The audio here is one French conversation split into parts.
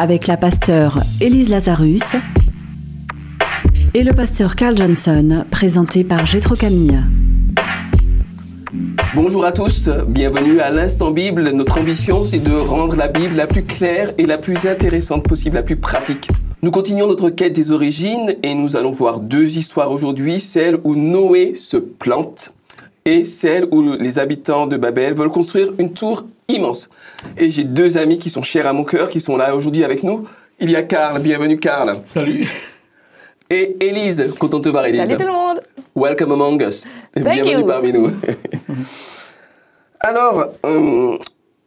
avec la pasteure Élise Lazarus et le pasteur Carl Johnson, présenté par Gétro Camille. Bonjour à tous, bienvenue à l'Instant Bible. Notre ambition, c'est de rendre la Bible la plus claire et la plus intéressante possible, la plus pratique. Nous continuons notre quête des origines et nous allons voir deux histoires aujourd'hui, celle où Noé se plante et celle où les habitants de Babel veulent construire une tour immense. Et j'ai deux amis qui sont chers à mon cœur, qui sont là aujourd'hui avec nous. Il y a Karl, bienvenue Karl. Salut. Et Élise, content de te voir Élise. Salut tout le monde. Welcome among us. bienvenue you. parmi nous. Alors, euh,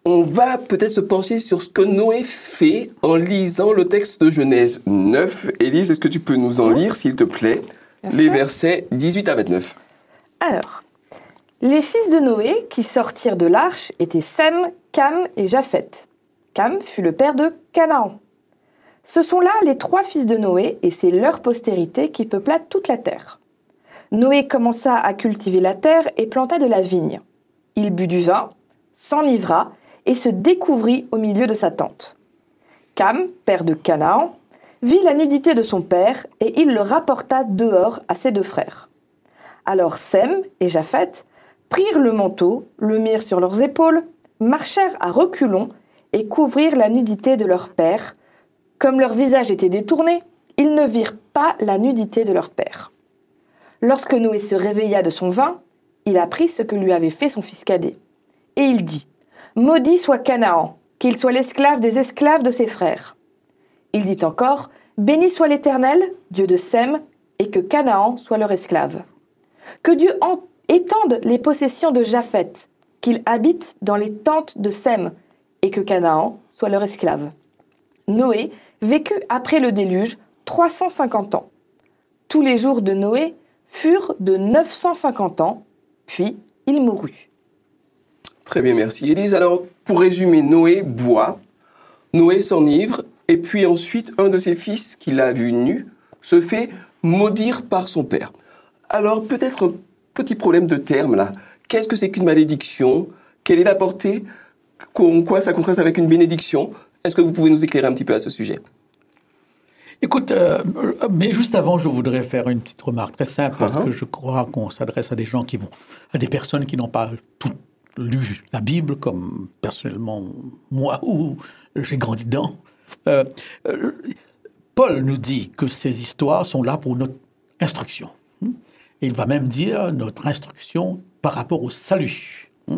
on va peut-être se pencher sur ce que Noé fait en lisant le texte de Genèse 9. Élise, est-ce que tu peux nous en lire, s'il te plaît, Bien les sûr. versets 18 à 29 Alors, les fils de Noé qui sortirent de l'arche étaient Sem, Cam et Japheth. Cam fut le père de Canaan. Ce sont là les trois fils de Noé et c'est leur postérité qui peupla toute la terre. Noé commença à cultiver la terre et planta de la vigne. Il but du vin, s'enivra et se découvrit au milieu de sa tente. Cam, père de Canaan, vit la nudité de son père et il le rapporta dehors à ses deux frères. Alors Sem et Japheth prirent le manteau, le mirent sur leurs épaules, marchèrent à reculons et couvrirent la nudité de leur père. Comme leur visage était détourné, ils ne virent pas la nudité de leur père. Lorsque Noé se réveilla de son vin, il apprit ce que lui avait fait son fils cadet. Et il dit Maudit soit Canaan, qu'il soit l'esclave des esclaves de ses frères. Il dit encore Béni soit l'Éternel, Dieu de Sem, et que Canaan soit leur esclave. Que Dieu en- étende les possessions de Japheth, qu'il habite dans les tentes de Sem, et que Canaan soit leur esclave. Noé vécut après le déluge 350 ans. Tous les jours de Noé furent de 950 ans, puis il mourut. Très bien, merci. Élise, alors, pour résumer, Noé boit, Noé s'enivre, et puis ensuite, un de ses fils, qu'il a vu nu, se fait maudire par son père. Alors, peut-être petit problème de terme, là. Qu'est-ce que c'est qu'une malédiction? Quelle est la portée? En quoi ça contraste avec une bénédiction? Est-ce que vous pouvez nous éclairer un petit peu à ce sujet? Écoute, euh, mais juste avant, je voudrais faire une petite remarque très simple parce Uh-huh. que je crois qu'on s'adresse à des gens qui vont, à des personnes qui n'ont pas tout lu la Bible, comme personnellement moi ou j'ai grandi dedans. Euh, euh, Paul nous dit que ces histoires sont là pour notre instruction. Il va même dire notre instruction par rapport au salut. Hmm?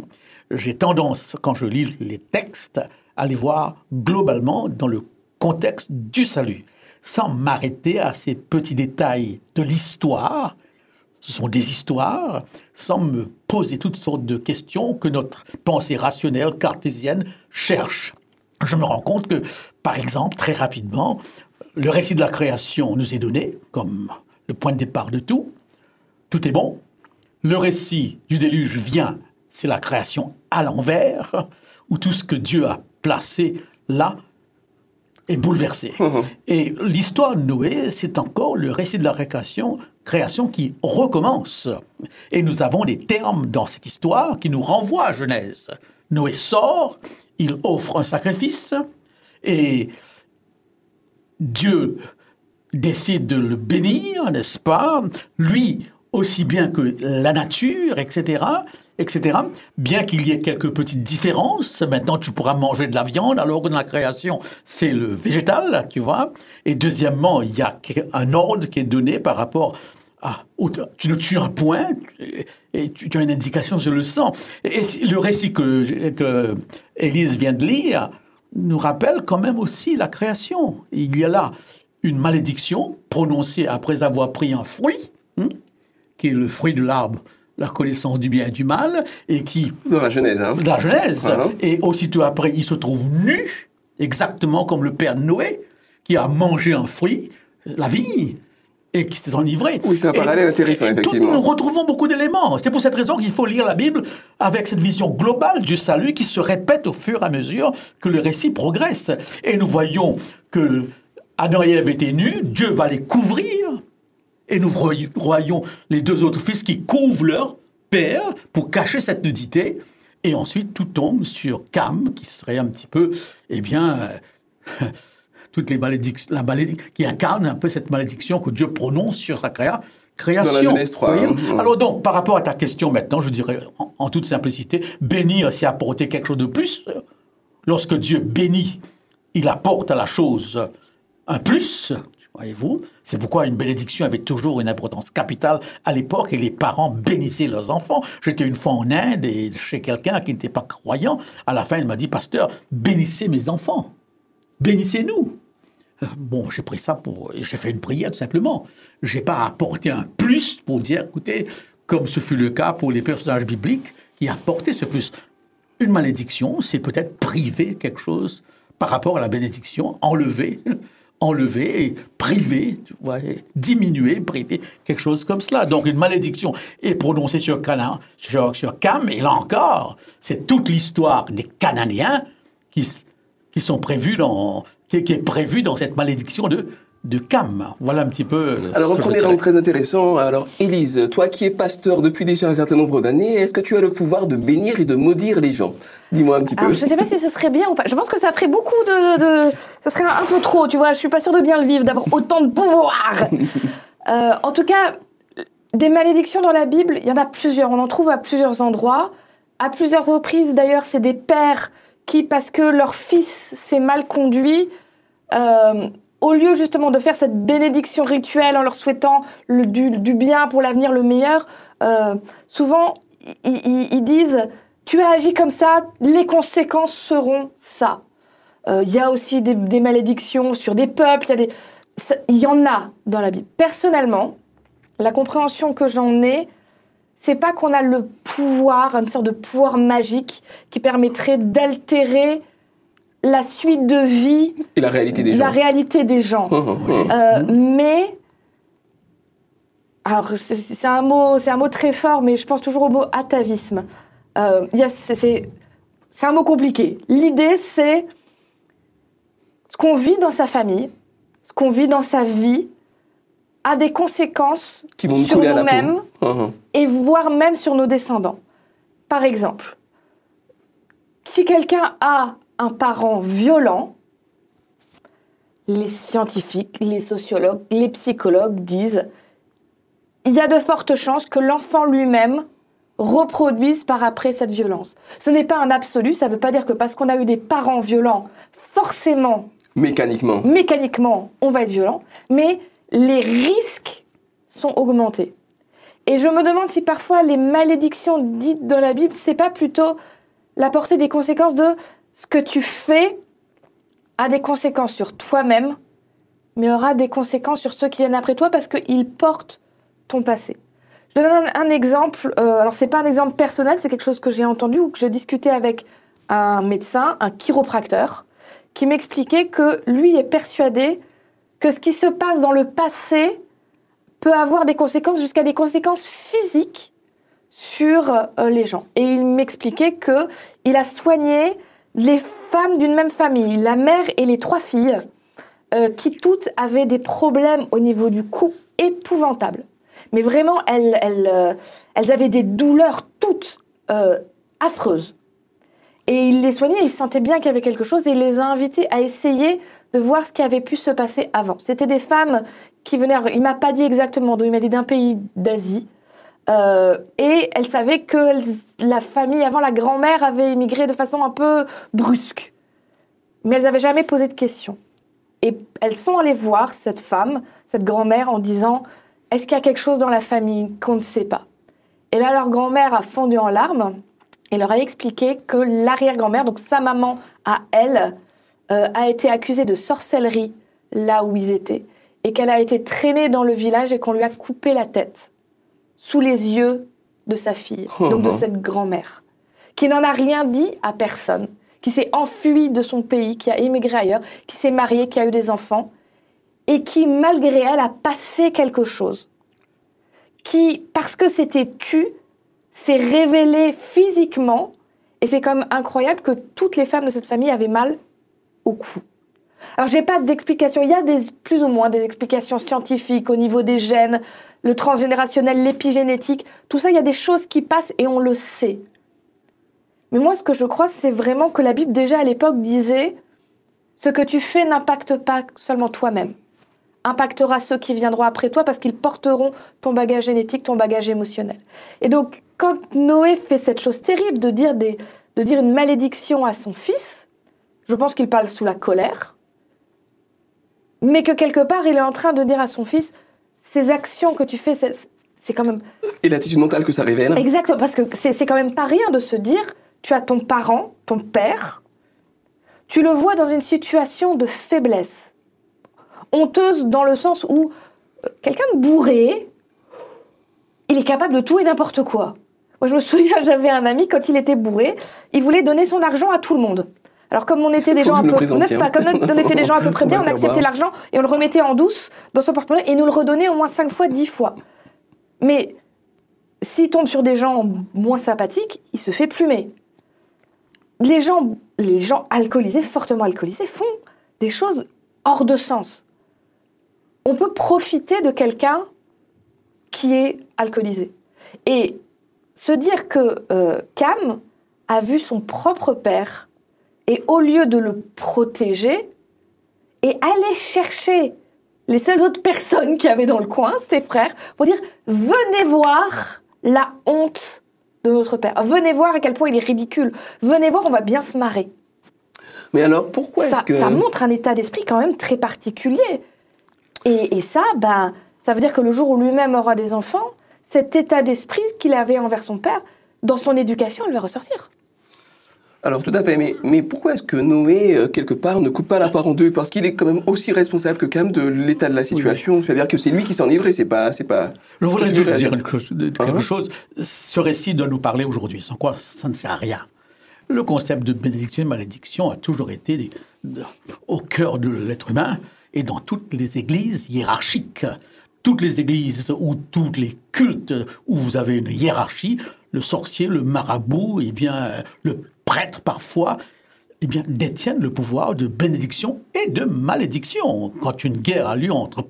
J'ai tendance, quand je lis les textes, à les voir globalement dans le contexte du salut, sans m'arrêter à ces petits détails de l'histoire. Ce sont des histoires, sans me poser toutes sortes de questions que notre pensée rationnelle cartésienne cherche. Je me rends compte que, par exemple, très rapidement, le récit de la création nous est donné comme le point de départ de tout. Tout est bon. Le récit du déluge vient, c'est la création à l'envers, où tout ce que Dieu a placé là est bouleversé. Et l'histoire de Noé, c'est encore le récit de la création, création qui recommence. Et nous avons des termes dans cette histoire qui nous renvoient à Genèse. Noé sort, il offre un sacrifice, et Dieu décide de le bénir, n'est-ce pas? Lui, aussi bien que la nature, etc., etc. Bien qu'il y ait quelques petites différences, maintenant tu pourras manger de la viande, alors que dans la création, c'est le végétal, tu vois. Et deuxièmement, il y a un ordre qui est donné par rapport à... Tu ne tues un point, et- tu, as une indication sur le sang. Et le récit que, que Élise vient de lire nous rappelle quand même aussi la création. Il y a là une malédiction prononcée après avoir pris un fruit, qui est le fruit de l'arbre, la connaissance du bien et du mal, et qui, Dans la Genèse, hein de la Genèse, Ah. et aussitôt après, il se trouve nu, exactement comme le père Noé, qui a mangé un fruit, la vie et qui s'est enivré. Oui, c'est un parallèle intéressant, et tout- effectivement. nous retrouvons beaucoup d'éléments. C'est pour cette raison qu'il faut lire la Bible avec cette vision globale du salut qui se répète au fur et à mesure que le récit progresse. Et nous voyons que Adam et Ève étaient nus, Dieu va les couvrir, et nous voy- voyons les deux autres fils qui couvrent leur père pour cacher cette nudité. Et ensuite, tout tombe sur Cam, qui serait un petit peu, eh bien, euh, toutes les malédictions, la malédic- qui incarne un peu cette malédiction que Dieu prononce sur sa créa- création. Genèse 3, Vous voyez hein, ouais. Alors donc, par rapport à ta question maintenant, je dirais en, en toute simplicité, bénir, c'est apporter quelque chose de plus. Lorsque Dieu bénit, il apporte à la chose un plus. Voyez-vous, c'est pourquoi une bénédiction avait toujours une importance capitale à l'époque et les parents bénissaient leurs enfants. J'étais une fois en Inde et chez quelqu'un qui n'était pas croyant. À la fin, il m'a dit, pasteur, bénissez mes enfants. Bénissez-nous. Euh, Bon, j'ai pris ça pour. J'ai fait une prière tout simplement. Je n'ai pas apporté un plus pour dire, écoutez, comme ce fut le cas pour les personnages bibliques qui apportaient ce plus. Une malédiction, c'est peut-être priver quelque chose par rapport à la bénédiction, enlever, enlever priver, tu diminuer, priver, quelque chose comme cela. Donc une malédiction est prononcée sur, Canaan, sur, sur Cam, et là encore, c'est toute l'histoire des Cananéens qui, qui sont prévus dans, qui, qui est prévue dans cette malédiction de, de Cam. Voilà un petit peu. euh, Alors, premier dirais. rang très intéressant. Alors, Élise, toi qui es pasteur depuis déjà un certain nombre d'années, est-ce que tu as le pouvoir de bénir et de maudire les gens? Dis-moi un petit peu. Je ne sais pas si ce serait bien ou pas. Je pense que ça ferait beaucoup de. de, de- ça serait un peu trop, tu vois. Je suis pas sûre de bien le vivre, d'avoir autant de pouvoir. Euh, en tout cas, des malédictions dans la Bible, il y en a plusieurs. On en trouve à plusieurs endroits. À plusieurs reprises, d'ailleurs, c'est des pères qui, parce que leur fils s'est mal conduit, euh, au lieu justement de faire cette bénédiction rituelle en leur souhaitant le- du, bien pour l'avenir, le meilleur, euh, souvent ils, disent Tu as agi comme ça, les conséquences seront ça. Euh, Il y a aussi des, malédictions sur des peuples, il y, y en a dans la Bible. Personnellement, la compréhension que j'en ai, c'est pas qu'on a le pouvoir, une sorte de pouvoir magique qui permettrait d'altérer la suite de vie, Et la réalité des la gens. réalité des gens. Hum, hum, hum. Euh, mais alors c'est- un mot, c'est un mot très fort, mais je pense toujours au mot atavisme. Euh, c'est- un mot compliqué. L'idée, c'est ce qu'on vit dans sa famille, ce qu'on vit dans sa vie, a des conséquences Qui vont sur la nous-mêmes et voire même sur nos descendants. Par exemple, si quelqu'un a un parent violent, les scientifiques, les sociologues, les psychologues disent il y a de fortes chances que l'enfant lui-même reproduise par après cette violence. Ce n'est pas un absolu, ça ne veut pas dire que parce qu'on a eu des parents violents, forcément Mécaniquement. mécaniquement, on va être violent, mais les risques sont augmentés. Et je me demande si parfois les malédictions dites dans la Bible, c'est pas plutôt la portée des conséquences de ce que tu fais a des conséquences sur toi-même, mais aura des conséquences sur ceux qui viennent après toi parce qu'ils portent ton passé. Je donne un, exemple. euh, alors c'est pas un exemple personnel, c'est quelque chose que j'ai entendu ou que j'ai discuté avec un médecin, un chiropracteur, qui m'expliquait que lui est persuadé que ce qui se passe dans le passé peut avoir des conséquences jusqu'à des conséquences physiques sur euh, les gens. Et il m'expliquait que il a soigné les femmes d'une même famille, la mère et les trois filles, euh, qui toutes avaient des problèmes au niveau du cou épouvantables. Mais vraiment, elles, elles, euh, elles avaient des douleurs toutes euh, affreuses. Et il les soignait, il sentait bien qu'il y avait quelque chose et il les a invitées à essayer de voir ce qui avait pu se passer avant. C'était des femmes qui venaient, il m'a pas dit exactement d'où, il m'a dit d'un pays d'Asie. Euh, et elles savaient que la famille, avant la grand-mère, avait immigré de façon un peu brusque. Mais elles n'avaient jamais posé de questions. Et elles sont allées voir cette femme, cette grand-mère, en disant Est-ce qu'il y a quelque chose dans la famille qu'on ne sait pas? Et là, leur grand-mère a fondu en larmes et leur a expliqué que l'arrière-grand-mère, donc sa maman à elle, euh, a été accusée de sorcellerie là où ils étaient et qu'elle a été traînée dans le village et qu'on lui a coupé la tête sous les yeux de sa fille, donc de cette grand-mère, qui n'en a rien dit à personne, qui s'est enfuie de son pays, qui a émigré ailleurs, qui s'est mariée, qui a eu des enfants. et qui, malgré elle, a passé quelque chose. Qui, parce que c'était tu, s'est révélé physiquement. Et c'est comme incroyable que toutes les femmes de cette famille avaient mal au cou. Alors, j'ai pas d'explication. Il y a des, plus ou moins des explications scientifiques au niveau des gènes, le transgénérationnel, l'épigénétique. Tout ça, il y a des choses qui passent et on le sait. Mais moi, ce que je crois, c'est vraiment que la Bible, déjà à l'époque, disait ce que tu fais n'impacte pas seulement toi-même, impactera ceux qui viendront après toi parce qu'ils porteront ton bagage génétique, ton bagage émotionnel. Et donc, quand Noé fait cette chose terrible de dire, des, de dire une malédiction à son fils, je pense qu'il parle sous la colère, mais que quelque part, il est en train de dire à son fils, ces actions que tu fais, c'est quand même... Et l'attitude mentale que ça révèle. Exactement, parce que c'est quand même pas rien de se dire, tu as ton parent, ton père, tu le vois dans une situation de faiblesse. Honteuse dans le sens où euh, quelqu'un de bourré, il est capable de tout et n'importe quoi. Moi, je me souviens, j'avais un ami, quand il était bourré, il voulait donner son argent à tout le monde. Alors, comme on était des gens un peu, pas, comme on était des gens à peu près bien, on acceptait l'argent et on le remettait en douce dans son porte-monnaie et nous le redonnait au moins 5 fois, 10 fois. Mais s'il tombe sur des gens moins sympathiques, il se fait plumer les gens, les gens alcoolisés, fortement alcoolisés, font des choses hors de sens. On peut profiter de quelqu'un qui est alcoolisé. Et se dire que euh, Cam a vu son propre père et au lieu de le protéger, et aller chercher les seules autres personnes qui avaient dans le coin, ses frères, pour dire venez voir la honte de notre Père. Venez voir à quel point il est ridicule. Venez voir, on va bien se marrer. Mais alors, pourquoi ça, est-ce que... Ça montre un état d'esprit quand même très particulier. Et, ça, ben, ça veut dire que le jour où lui-même aura des enfants, cet état d'esprit qu'il avait envers son père, dans son éducation, il va ressortir. Alors tout à fait, mais, mais pourquoi est-ce que Noé, euh, quelque part, ne coupe pas la part en deux? Parce qu'il est quand même aussi responsable que Cam de l'état de la situation. C'est-à-dire que c'est lui qui s'en livrait, c'est pas... C'est pas Je voudrais juste dire quelque hein chose. Ce récit doit nous parler aujourd'hui, sans quoi ça ne sert à rien. Le concept de bénédiction et malédiction a toujours été au cœur de l'être humain et dans toutes les églises hiérarchiques. Toutes les églises ou tous les cultes où vous avez une hiérarchie, le sorcier, le marabout, et eh bien, le prêtres parfois, eh bien, détiennent le pouvoir de bénédiction et de malédiction. Quand une guerre a lieu entre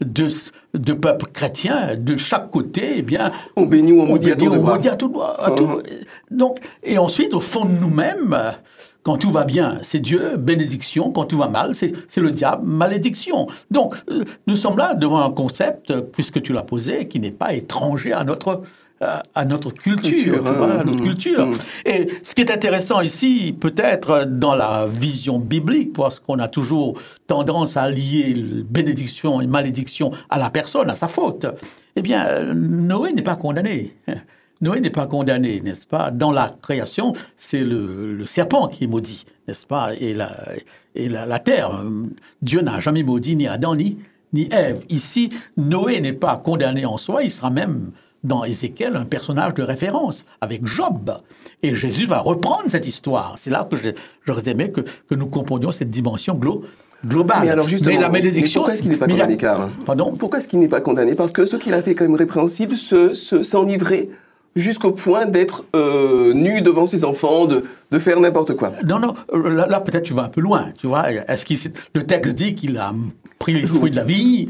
deux, deux peuples chrétiens, de chaque côté, eh bien, on bénit ou on maudit à tout, à tout, à tout. Uh-huh. Donc, et ensuite, au fond de nous-mêmes, quand tout va bien, c'est Dieu, bénédiction. Quand tout va mal, c'est le diable, malédiction. Donc, euh, nous sommes là devant un concept, puisque tu l'as posé, qui n'est pas étranger à notre à notre culture, à notre culture. Hein. Mmh. Et ce qui est intéressant ici, peut-être dans la vision biblique, parce qu'on a toujours tendance à lier bénédiction et malédiction à la personne, à sa faute, eh bien, Noé n'est pas condamné. Noé n'est pas condamné, n'est-ce pas? Dans la création, c'est le, serpent qui est maudit, n'est-ce pas? Et, la, et la, terre. Dieu n'a jamais maudit ni Adam ni, ni Ève. Ici, Noé n'est pas condamné en soi, il sera même dans Ézéchiel un personnage de référence avec Job. Et Jésus va reprendre cette histoire. C'est là que j'aurais aimé que, que, nous comprenions cette dimension globale. Mais alors justement, la malédiction. pourquoi est-ce qu'il n'est pas condamné, car Pardon? Pourquoi est-ce qu'il n'est pas condamné? Parce que ce qu'il a fait quand même répréhensible, s'enivrer jusqu'au point d'être euh, nu devant ses enfants, de, de faire n'importe quoi. Non, non, là, peut-être tu vas un peu loin, tu vois. Est-ce qu'il le texte dit qu'il a pris les fruits de la vie,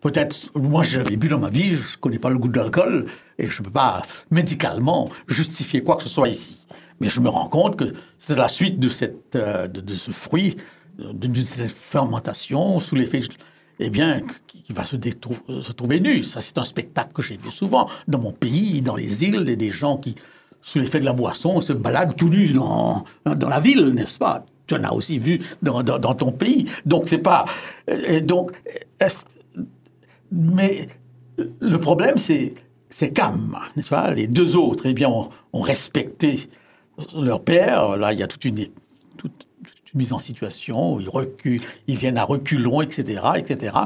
Peut-être, moi j'avais bu dans ma vie, je ne connais pas le goût de l'alcool et je ne peux pas médicalement justifier quoi que ce soit ici. Mais je me rends compte que c'est la suite de, cette, euh, de, ce fruit, d'une fermentation sous l'effet, eh bien, qui, va se, se, trouver nu. Ça, c'est un spectacle que j'ai vu souvent dans mon pays, dans les îles, et des gens qui, sous l'effet de la boisson, se baladent tout nus dans, dans la ville, n'est-ce pas? Tu en as aussi vu dans, dans, dans ton pays. Donc, c'est pas. Et donc, est-ce mais le problème, c'est c'est Cam, n'est-ce pas? Les deux autres, eh bien, ont, respecté leur père. Là, il y a toute une, toute, une mise en situation, où ils reculent, ils viennent à reculons, etc., etc.,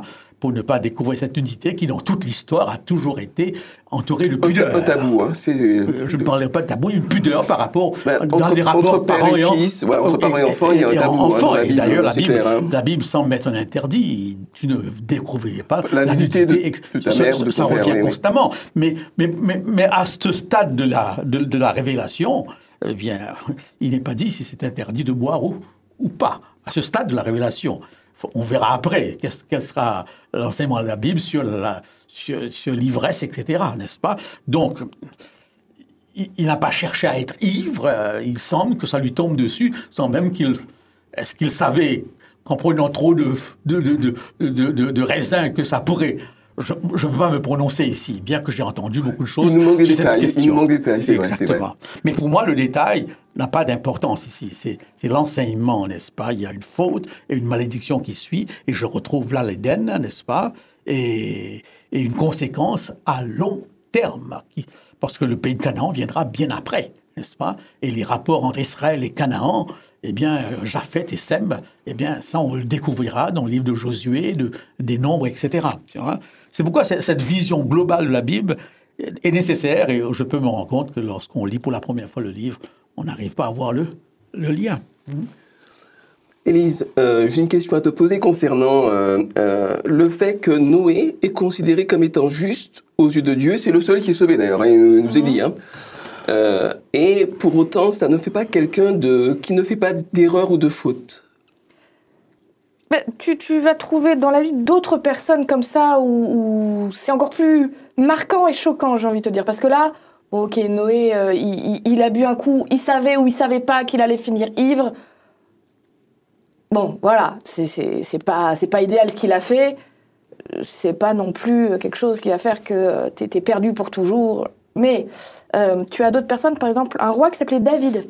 pour ne pas découvrir cette unité qui, dans toute l'histoire, a toujours été entourée de pudeur. Un tabou, hein. Euh, Je ne parlerai pas de tabou, une pudeur par rapport dans entre- les rapports parents et et, fils, ouais, entre parents et enfants, il y a un tabou, hein, enfants. et d'ailleurs, la Bible, clair, hein. la Bible semble mettre un interdit. Tu ne découvrirais pas La nudité de- ex- de ça- mère de ça père, revient oui, constamment. Mais, mais, mais, mais à ce stade de la, de, de la révélation, eh bien, il n'est pas dit si c'est interdit de boire ou, ou pas. À ce stade de la révélation. On verra après qu'est-ce- quel sera l'enseignement de la Bible sur sur, sur l'ivresse, etc. N'est-ce pas? Donc, il, n'a pas cherché à être ivre. euh, il semble que ça lui tombe dessus, sans même qu'il. Est-ce qu'il savait qu'en prenant trop de, de, de, de- de raisins que ça pourrait. Je ne peux pas me prononcer ici, bien que j'ai entendu beaucoup de choses Il nous manque des sur cette détails, il question. nous manque des détails, c'est vrai. Mais pour moi, le détail n'a pas d'importance ici. C'est c'est l'enseignement, n'est-ce pas? Il y a une faute et une malédiction qui suit, et je retrouve là l'Éden, n'est-ce pas? Et, et une conséquence à long terme, qui- parce que le pays de Canaan viendra bien après, n'est-ce pas? Et les rapports entre Israël et Canaan, eh bien, Japheth et Sem, eh bien, ça, on le découvrira dans le livre de Josué, de, des Nombres, etc. tu vois? C'est pourquoi cette vision globale de la Bible est nécessaire, et je peux me rendre compte que lorsqu'on lit pour la première fois le livre, on n'arrive pas à voir le, lien. Élise, euh, j'ai une question à te poser concernant euh, euh, le fait que Noé est considéré comme étant juste aux yeux de Dieu. C'est le seul qui est sauvé d'ailleurs, hein, il nous est dit. hein. Et pour autant, ça ne fait pas quelqu'un de qui ne fait pas d'erreur ou de faute. Mais tu, vas trouver dans la vie d'autres personnes comme ça où, c'est encore plus marquant et choquant, j'ai envie de te dire. Parce que là, ok, Noé, euh, il, a bu un coup, il savait ou il savait pas qu'il allait finir ivre. Bon, voilà, c'est- pas, pas idéal ce qu'il a fait. C'est pas non plus quelque chose qui va faire que tu es perdu pour toujours. Mais euh, tu as d'autres personnes, par exemple, un roi qui s'appelait David,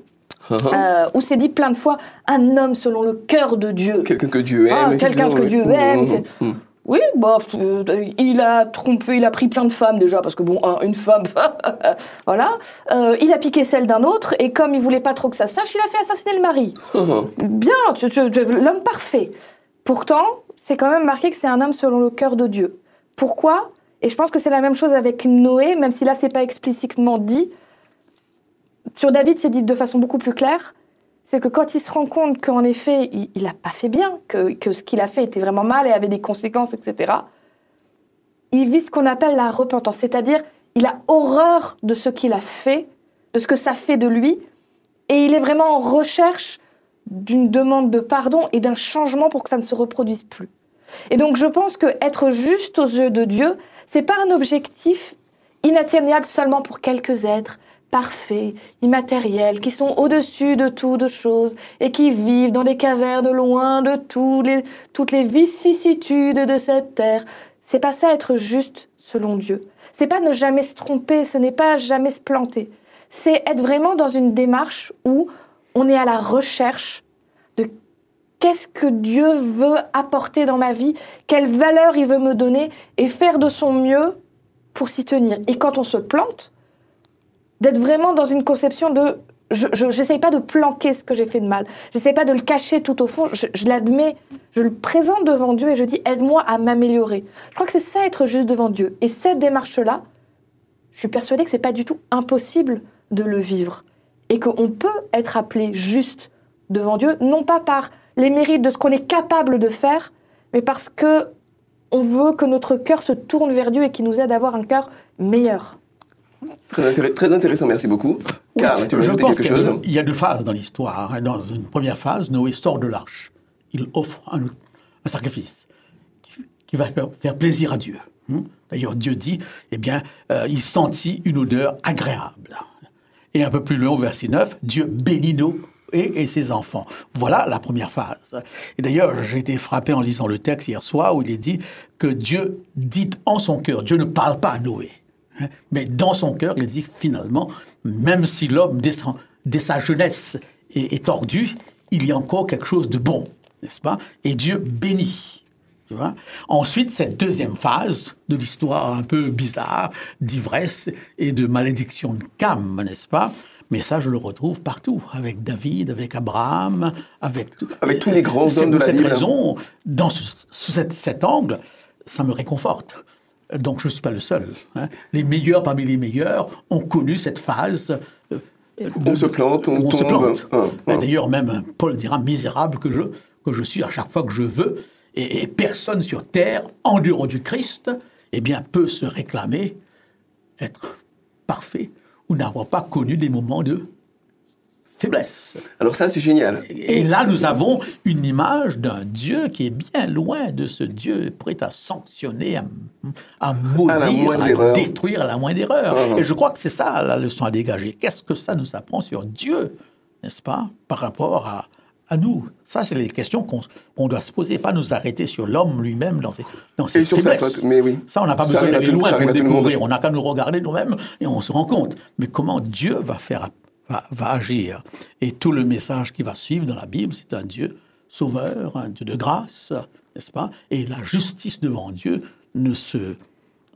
euh, où c'est dit plein de fois un homme selon le cœur de Dieu. Quelqu'un que Dieu aime. Ah, quelqu'un que Dieu oui. aime, Mmh, mmh, mmh. Oui, bah, euh, il a trompé, il a pris plein de femmes déjà, parce que bon, un, une femme, voilà. Euh, il a piqué celle d'un autre, et comme il voulait pas trop que ça sache, il a fait assassiner le mari. Ah. Bien, l'homme parfait. Pourtant, c'est quand même marqué que c'est un homme selon le cœur de Dieu. Pourquoi? Et je pense que c'est la même chose avec Noé, même si là, c'est pas explicitement dit. Sur David, c'est dit de façon beaucoup plus claire. C'est que quand il se rend compte qu'en effet, il n'a pas fait bien, que, que ce qu'il a fait était vraiment mal et avait des conséquences, etc., il vit ce qu'on appelle la repentance. C'est-à-dire, il a horreur de ce qu'il a fait, de ce que ça fait de lui, et il est vraiment en recherche d'une demande de pardon et d'un changement pour que ça ne se reproduise plus. Et donc je pense que être juste aux yeux de Dieu, c'est pas un objectif inatteignable seulement pour quelques êtres parfaits, immatériels, qui sont au-dessus de tout de choses et qui vivent dans des cavernes loin de toutes les vicissitudes de cette terre. C'est pas ça être juste selon Dieu. C'est pas ne jamais se tromper, ce n'est pas jamais se planter. C'est être vraiment dans une démarche où on est à la recherche de qu'est-ce que Dieu veut apporter dans ma vie, quelle valeur il veut me donner et faire de son mieux pour s'y tenir. Et quand on se plante, d'être vraiment dans une conception de je n'essaye pas de planquer ce que j'ai fait de mal, j'essaye pas de le cacher tout au fond, je, je l'admets, je le présente devant Dieu et je dis aide-moi à m'améliorer. Je crois que c'est ça être juste devant Dieu. Et cette démarche-là, je suis persuadée que c'est pas du tout impossible de le vivre et qu'on peut être appelé juste devant Dieu, non pas par les mérites de ce qu'on est capable de faire, mais parce que on veut que notre cœur se tourne vers Dieu et qu'il nous aide à avoir un cœur meilleur. Très, intéress- très intéressant, merci beaucoup. Car, tu veux je pense quelque qu'il y, y a deux phases dans l'histoire. Dans une première phase, Noé sort de l'arche. Il offre un, un sacrifice qui, qui va faire, plaisir à Dieu. hein. D'ailleurs, Dieu dit, eh bien, euh, il sentit une odeur agréable. Et un peu plus loin, au verset 9, Dieu bénit Noé et, et ses enfants. Voilà la première phase. Et d'ailleurs, j'ai été frappé en lisant le texte hier soir où il est dit que Dieu dit en son cœur, Dieu ne parle pas à Noé. Mais dans son cœur, il dit finalement, même si l'homme, dès, sa jeunesse, est, est tordu, il y a encore quelque chose de bon, n'est-ce pas? Et Dieu bénit. Tu vois? Ensuite, cette deuxième phase de l'histoire un peu bizarre, d'ivresse et de malédiction de Cam, n'est-ce pas? Mais ça, je le retrouve partout, avec David, avec Abraham, avec, avec tous les grands C'est hommes de pour cette raison, dans ce- sous cet, cet angle, ça me réconforte. Donc je ne suis pas le seul. hein. Les meilleurs parmi les meilleurs ont connu cette phase. euh, On se plante, on où se tombe. plante. Hein, hein. D'ailleurs, même Paul dira misérable que je, que je suis à chaque fois que je veux. Et, et personne sur terre, en dehors du Christ, eh bien, peut se réclamer être parfait ou n'avoir pas connu des moments de faiblesse. Alors ça, c'est génial. Et là, nous avons une image d'un Dieu qui est bien loin de ce Dieu prêt à sanctionner, à, à maudire, à, détruire à la moindre erreur. Ah. Et je crois que c'est ça la leçon à dégager. Qu'est-ce que ça nous apprend sur Dieu, n'est-ce pas, par rapport à, à nous? Ça, c'est les questions qu'on qu'on doit se poser, pas nous arrêter sur l'homme lui-même dans ses, dans ses Et sur sa faiblesses. faute, mais oui. Ça, on n'a pas Ça besoin d'aller loin pour découvrir. On n'a qu'à nous regarder nous-mêmes et on se rend compte. Mais comment Dieu va faire, va, va agir Et tout le message qui va suivre dans la Bible, c'est un Dieu sauveur, un Dieu de grâce, n'est-ce pas? Et la justice devant Dieu ne se,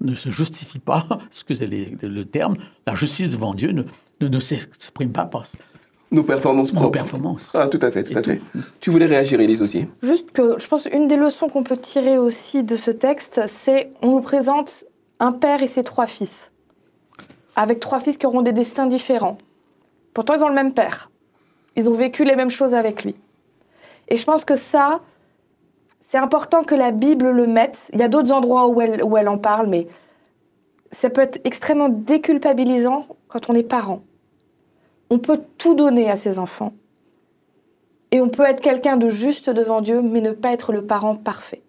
ne se justifie pas, excusez les- le, terme, la justice devant Dieu ne, ne, ne s'exprime pas par Nos performances nos propres. performances. Ah, tout à fait, tout Et à tout. fait. Tu voulais réagir, Élise, aussi? Juste que je pense une des leçons qu'on peut tirer aussi de ce texte, c'est on nous présente un père et ses trois fils, avec trois fils qui auront des destins différents. Pourtant, ils ont le même père. Ils ont vécu les mêmes choses avec lui. Et je pense que ça, c'est important que la Bible le mette. Il y a d'autres endroits où elle, où elle en parle, mais ça peut être extrêmement déculpabilisant quand on est parent. On peut tout donner à ses enfants. Et on peut être quelqu'un de juste devant Dieu, mais ne pas être le parent parfait.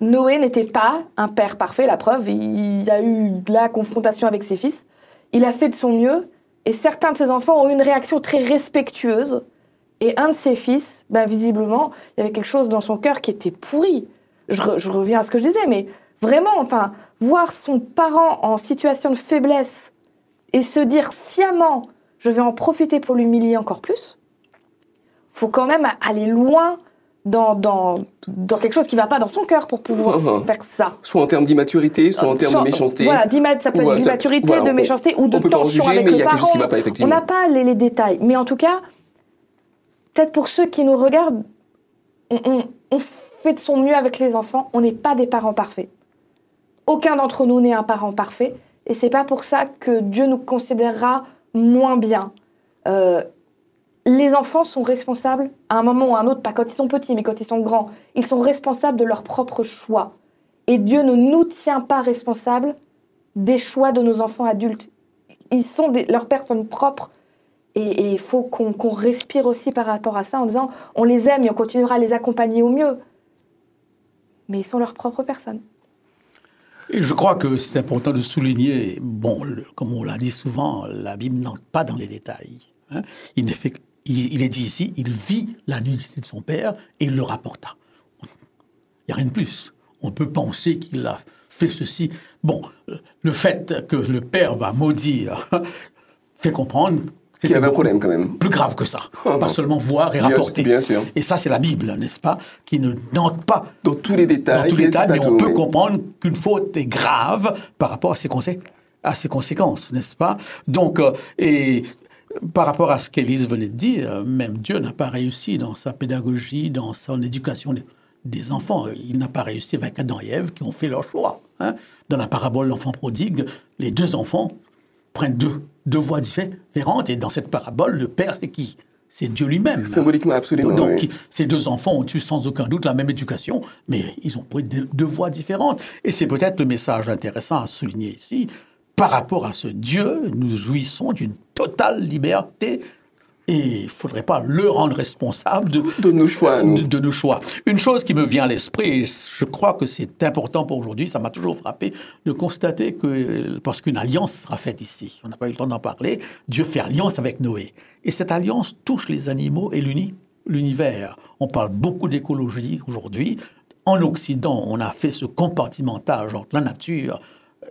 Noé n'était pas un père parfait, la preuve, il a eu la confrontation avec ses fils. Il a fait de son mieux, et certains de ses enfants ont eu une réaction très respectueuse. Et un de ses fils, ben, visiblement, il y avait quelque chose dans son cœur qui était pourri. Je, je reviens à ce que je disais, mais vraiment, enfin, voir son parent en situation de faiblesse et se dire sciemment, je vais en profiter pour l'humilier encore plus, faut quand même aller loin dans, dans, dans quelque chose qui ne va pas dans son cœur pour pouvoir faire ça. Soit en termes d'immaturité, soit en termes Soit- de méchanceté. Voilà, ça peut être euh, d'immaturité, voilà, de on- méchanceté ou de on peut pas en tension juger, avec mais le y a chose qui va pas, effectivement. On n'a pas les, les détails. Mais en tout cas, peut-être pour ceux qui nous regardent, on, on- on fait de son mieux avec les enfants. On n'est pas des parents parfaits. Aucun d'entre nous n'est un parent parfait. Et c'est pas pour ça que Dieu nous considérera moins bien. Euh, les enfants sont responsables à un moment ou à un autre, pas quand ils sont petits, mais quand ils sont grands. Ils sont responsables de leurs propres choix. Et Dieu ne nous tient pas responsables des choix de nos enfants adultes. Ils sont des- leurs personnes propres. Et il faut qu'on respire aussi par rapport à ça en disant on les aime et on continuera à les accompagner au mieux. Mais ils sont leurs propres personnes. Et je crois que c'est important de souligner, bon, comme on l'a dit souvent, la Bible n'entre pas dans les détails. hein. Il, ne fait, il, il est dit ici, il vit la nudité de son père et il le rapporta. Il n'y a rien de plus. On peut penser qu'il a fait ceci. Bon, le fait que le père va maudire fait comprendre Qu'il y avait un problème, quand même. plus grave que ça. Pas seulement voir et Bien- rapporter. bien sûr. Et ça, c'est la Bible, n'est-ce pas Qui ne n'entre pas Dans tous les détails. dans tous les détails, mais on peut oui. comprendre qu'une faute est grave par rapport à ses, consé- à ses conséquences, n'est-ce pas? Donc, euh, et par rapport à ce qu'Élise venait de dire, même Dieu n'a pas réussi dans sa pédagogie, dans son éducation des- enfants. Il n'a pas réussi avec Adam et Ève qui ont fait leur choix. hein. Dans la parabole de l'enfant prodigue, les deux enfants prennent deux, deux voies différentes, et dans cette parabole, le père, c'est qui? C'est Dieu lui-même. Symboliquement, absolument. Donc, oui. ces deux enfants ont eu sans aucun doute la même éducation, mais ils ont pris deux, deux voies différentes. Et c'est peut-être le message intéressant à souligner ici. Par rapport à ce Dieu, nous jouissons d'une totale liberté et il ne faudrait pas le rendre responsable de, De nos choix, de, de nos choix. Une chose qui me vient à l'esprit, et je crois que c'est important pour aujourd'hui, ça m'a toujours frappé de constater que, parce qu'une alliance sera faite ici, on n'a pas eu le temps d'en parler, Dieu fait alliance avec Noé. Et cette alliance touche les animaux et l'uni- l'univers. On parle beaucoup d'écologie aujourd'hui. En Occident, on a fait ce compartimentage entre la nature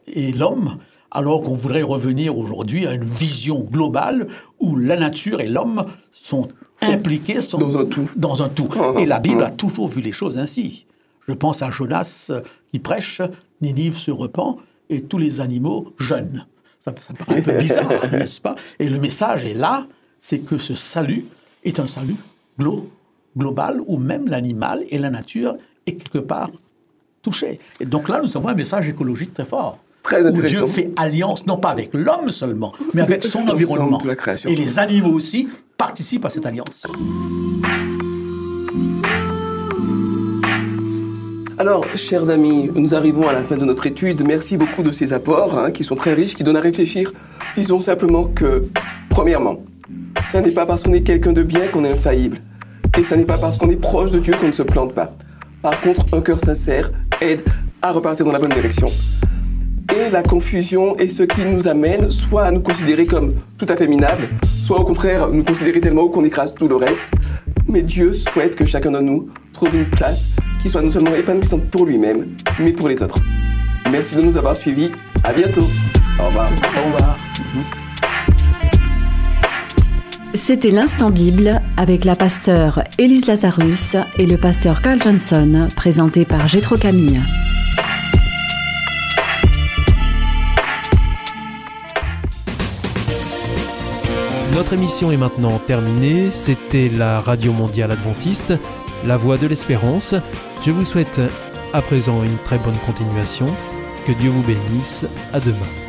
et l'homme, alors qu'on voudrait revenir aujourd'hui à une vision globale où la nature et l'homme sont impliqués sont Dans un tout. Dans un tout. Ah, Et la Bible ah. a toujours vu les choses ainsi. Je pense à Jonas qui prêche, Ninive se repent et tous les animaux jeûnent. Ça, ça paraît un peu bizarre, n'est-ce pas? Et le message est là, c'est que ce salut est un salut glo- global où même l'animal et la nature est quelque part touchés. Et donc là, nous avons un message écologique très fort. Très où. Dieu fait alliance, non pas avec l'homme seulement, mais avec son environnement. de la création. Et les animaux aussi participent à cette alliance. Alors, chers amis, nous arrivons à la fin de notre étude. Merci beaucoup de ces apports hein, qui sont très riches, qui donnent à réfléchir. Disons simplement que, premièrement, ça n'est pas parce qu'on est quelqu'un de bien qu'on est infaillible. Et ça n'est pas parce qu'on est proche de Dieu qu'on ne se plante pas. Par contre, un cœur sincère aide à repartir dans la bonne direction. Et la confusion est ce qui nous amène soit à nous considérer comme tout à fait minables, soit au contraire nous considérer tellement haut qu'on écrase tout le reste. Mais Dieu souhaite que chacun de nous trouve une place qui soit non seulement épanouissante pour lui-même, mais pour les autres. Merci de nous avoir suivis. À bientôt. Au revoir. Au revoir. C'était l'instant Bible avec la pasteure Élise Lazarus et le pasteur Carl Johnson, présenté par Gétro Camille. Notre émission est maintenant terminée. C'était la Radio Mondiale Adventiste, la voix de l'espérance. Je vous souhaite à présent une très bonne continuation. Que Dieu vous bénisse. À demain.